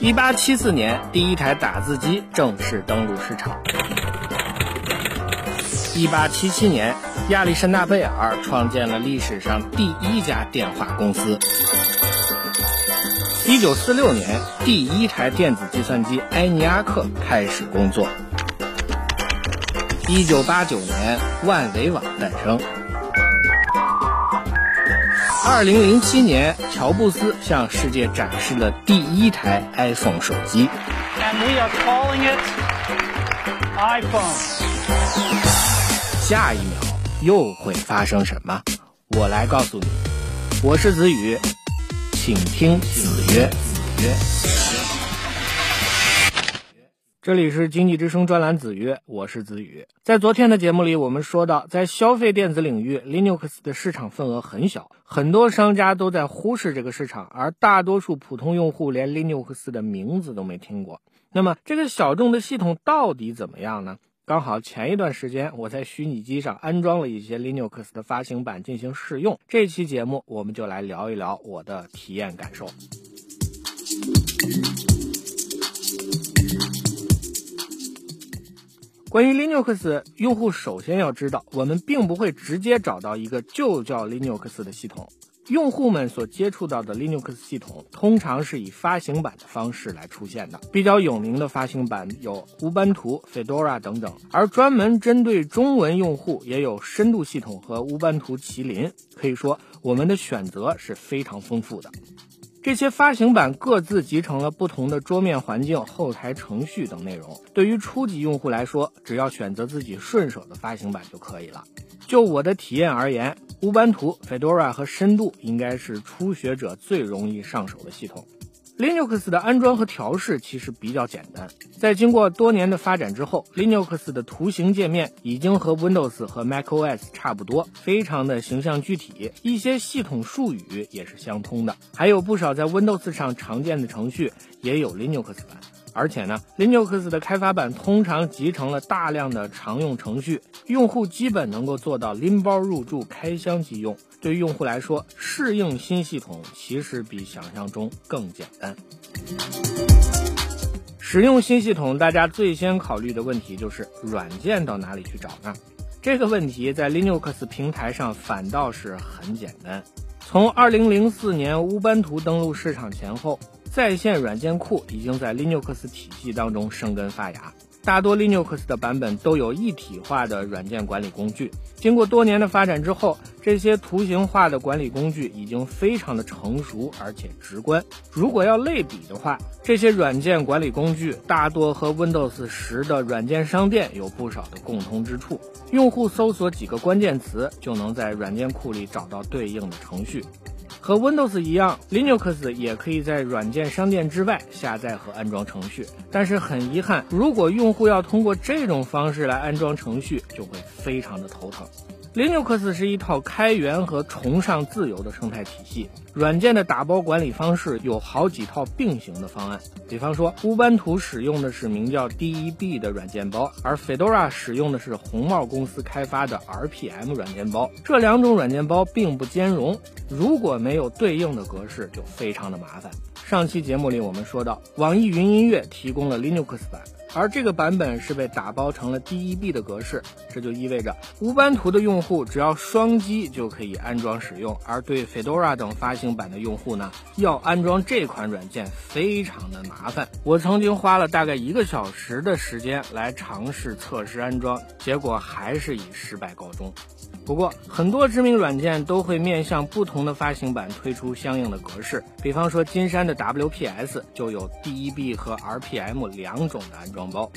一八七四年，第一台打字机正式登陆市场。一八七七年，亚历山大贝尔创建了历史上第一家电话公司。一九四六年，第一台电子计算机埃尼阿克开始工作。一九八九年，万维网诞生。二零零七年，乔布斯向世界展示了第一台 iPhone 手机。And we are calling it iPhone. 下一秒又会发生什么？我来告诉你。我是子宇，请听子曰。子曰。这里是经济之声专栏子曰，我是子宇。在昨天的节目里，我们说到，在消费电子领域，Linux 的市场份额很小，很多商家都在忽视这个市场，而大多数普通用户连 Linux 的名字都没听过。那么，这个小众的系统到底怎么样呢？刚好前一段时间，我在虚拟机上安装了一些 Linux 的发行版进行试用。这期节目，我们就来聊一聊我的体验感受。关于 Linux，用户首先要知道，我们并不会直接找到一个就叫 Linux 的系统。用户们所接触到的 Linux 系统，通常是以发行版的方式来出现的。比较有名的发行版有 Ubuntu、Fedora 等等，而专门针对中文用户，也有深度系统和 Ubuntu 麒麟。可以说，我们的选择是非常丰富的。这些发行版各自集成了不同的桌面环境、后台程序等内容。对于初级用户来说，只要选择自己顺手的发行版就可以了。就我的体验而言，乌班图、Fedora 和深度应该是初学者最容易上手的系统。Linux 的安装和调试其实比较简单，在经过多年的发展之后，Linux 的图形界面已经和 Windows 和 macOS 差不多，非常的形象具体，一些系统术语也是相通的，还有不少在 Windows 上常见的程序也有 Linux 版。而且呢，Linux 的开发版通常集成了大量的常用程序，用户基本能够做到拎包入住、开箱即用。对于用户来说，适应新系统其实比想象中更简单。使用新系统，大家最先考虑的问题就是软件到哪里去找呢？这个问题在 Linux 平台上反倒是很简单。从2004年乌班图登陆市场前后。在线软件库已经在 Linux 体系当中生根发芽，大多 Linux 的版本都有一体化的软件管理工具。经过多年的发展之后，这些图形化的管理工具已经非常的成熟而且直观。如果要类比的话，这些软件管理工具大多和 Windows 十的软件商店有不少的共通之处。用户搜索几个关键词，就能在软件库里找到对应的程序。和 Windows 一样，Linux 也可以在软件商店之外下载和安装程序。但是很遗憾，如果用户要通过这种方式来安装程序，就会非常的头疼。Linux 是一套开源和崇尚自由的生态体系。软件的打包管理方式有好几套并行的方案。比方说，乌班图使用的是名叫 DEB 的软件包，而 Fedora 使用的是红帽公司开发的 RPM 软件包。这两种软件包并不兼容，如果没有对应的格式，就非常的麻烦。上期节目里我们说到，网易云音乐提供了 Linux 版。而这个版本是被打包成了 DEB 的格式，这就意味着无班图的用户只要双击就可以安装使用，而对 Fedora 等发行版的用户呢，要安装这款软件非常的麻烦。我曾经花了大概一个小时的时间来尝试测试安装，结果还是以失败告终。不过，很多知名软件都会面向不同的发行版推出相应的格式，比方说金山的 WPS 就有 DEB 和 RPM 两种的安装包。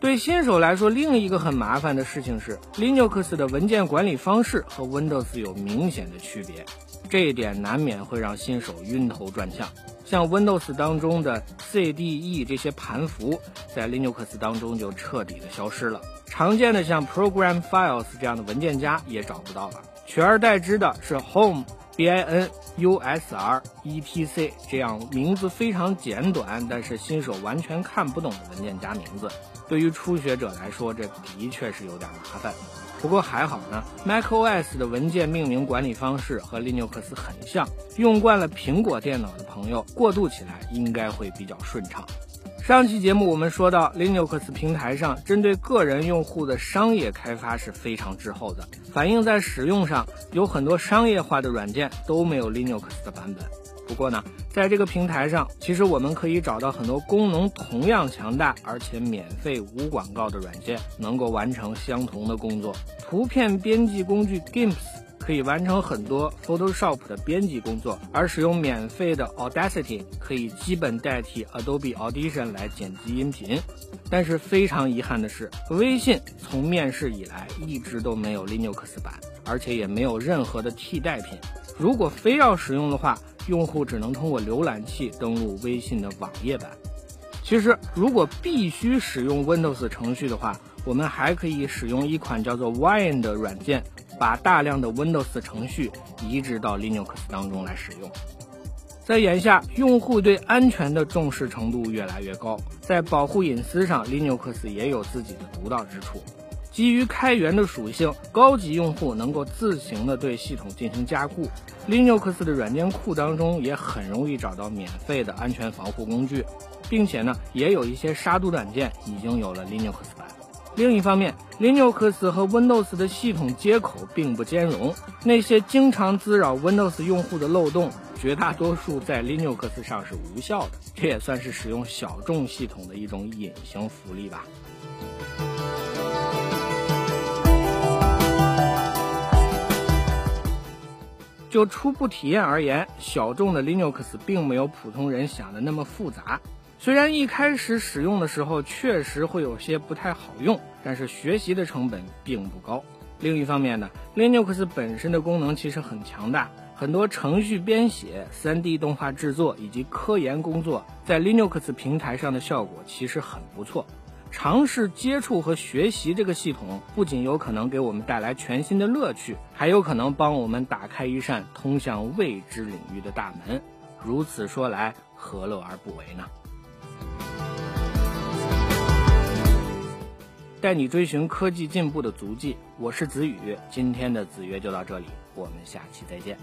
对新手来说，另一个很麻烦的事情是，Linux 的文件管理方式和 Windows 有明显的区别，这一点难免会让新手晕头转向。像 Windows 当中的 CDE 这些盘符，在 Linux 当中就彻底的消失了。常见的像 Program Files 这样的文件夹也找不到了，取而代之的是 Home、bin、usr、etc 这样名字非常简短，但是新手完全看不懂的文件夹名字。对于初学者来说，这的确是有点麻烦。不过还好呢，macOS 的文件命名管理方式和 Linux 很像，用惯了苹果电脑的朋友过渡起来应该会比较顺畅。上期节目我们说到，Linux 平台上针对个人用户的商业开发是非常滞后的，反映在使用上，有很多商业化的软件都没有 Linux 的版本。不过呢，在这个平台上，其实我们可以找到很多功能同样强大而且免费无广告的软件，能够完成相同的工作。图片编辑工具 GIMP。可以完成很多 Photoshop 的编辑工作，而使用免费的 Audacity 可以基本代替 Adobe Audition 来剪辑音频。但是非常遗憾的是，微信从面世以来一直都没有 Linux 版，而且也没有任何的替代品。如果非要使用的话，用户只能通过浏览器登录微信的网页版。其实，如果必须使用 Windows 程序的话，我们还可以使用一款叫做 Wine 的软件。把大量的 Windows 程序移植到 Linux 当中来使用。在眼下，用户对安全的重视程度越来越高，在保护隐私上，Linux 也有自己的独到之处。基于开源的属性，高级用户能够自行的对系统进行加固。Linux 的软件库当中也很容易找到免费的安全防护工具，并且呢，也有一些杀毒软件已经有了 Linux 版。另一方面，Linux 和 Windows 的系统接口并不兼容，那些经常滋扰 Windows 用户的漏洞，绝大多数在 Linux 上是无效的。这也算是使用小众系统的一种隐形福利吧。就初步体验而言，小众的 Linux 并没有普通人想的那么复杂。虽然一开始使用的时候确实会有些不太好用，但是学习的成本并不高。另一方面呢，Linux 本身的功能其实很强大，很多程序编写、3D 动画制作以及科研工作，在 Linux 平台上的效果其实很不错。尝试接触和学习这个系统，不仅有可能给我们带来全新的乐趣，还有可能帮我们打开一扇通向未知领域的大门。如此说来，何乐而不为呢？带你追寻科技进步的足迹，我是子宇。今天的子曰就到这里，我们下期再见。